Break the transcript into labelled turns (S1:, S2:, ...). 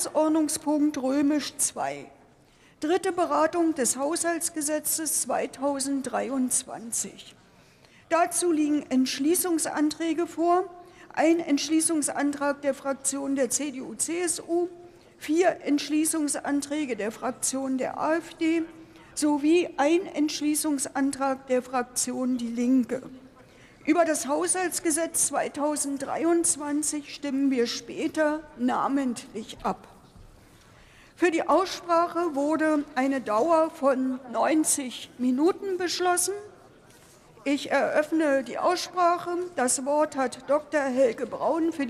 S1: Tagesordnungspunkt römisch 2. Dritte Beratung des Haushaltsgesetzes 2023. Dazu liegen Entschließungsanträge vor. Ein Entschließungsantrag der Fraktion der CDU-CSU, vier Entschließungsanträge der Fraktion der AfD sowie ein Entschließungsantrag der Fraktion Die Linke. Über das Haushaltsgesetz 2023 stimmen wir später namentlich ab. Für die Aussprache wurde eine Dauer von 90 Minuten beschlossen. Ich eröffne die Aussprache. Das Wort hat Dr. Helge Braun für die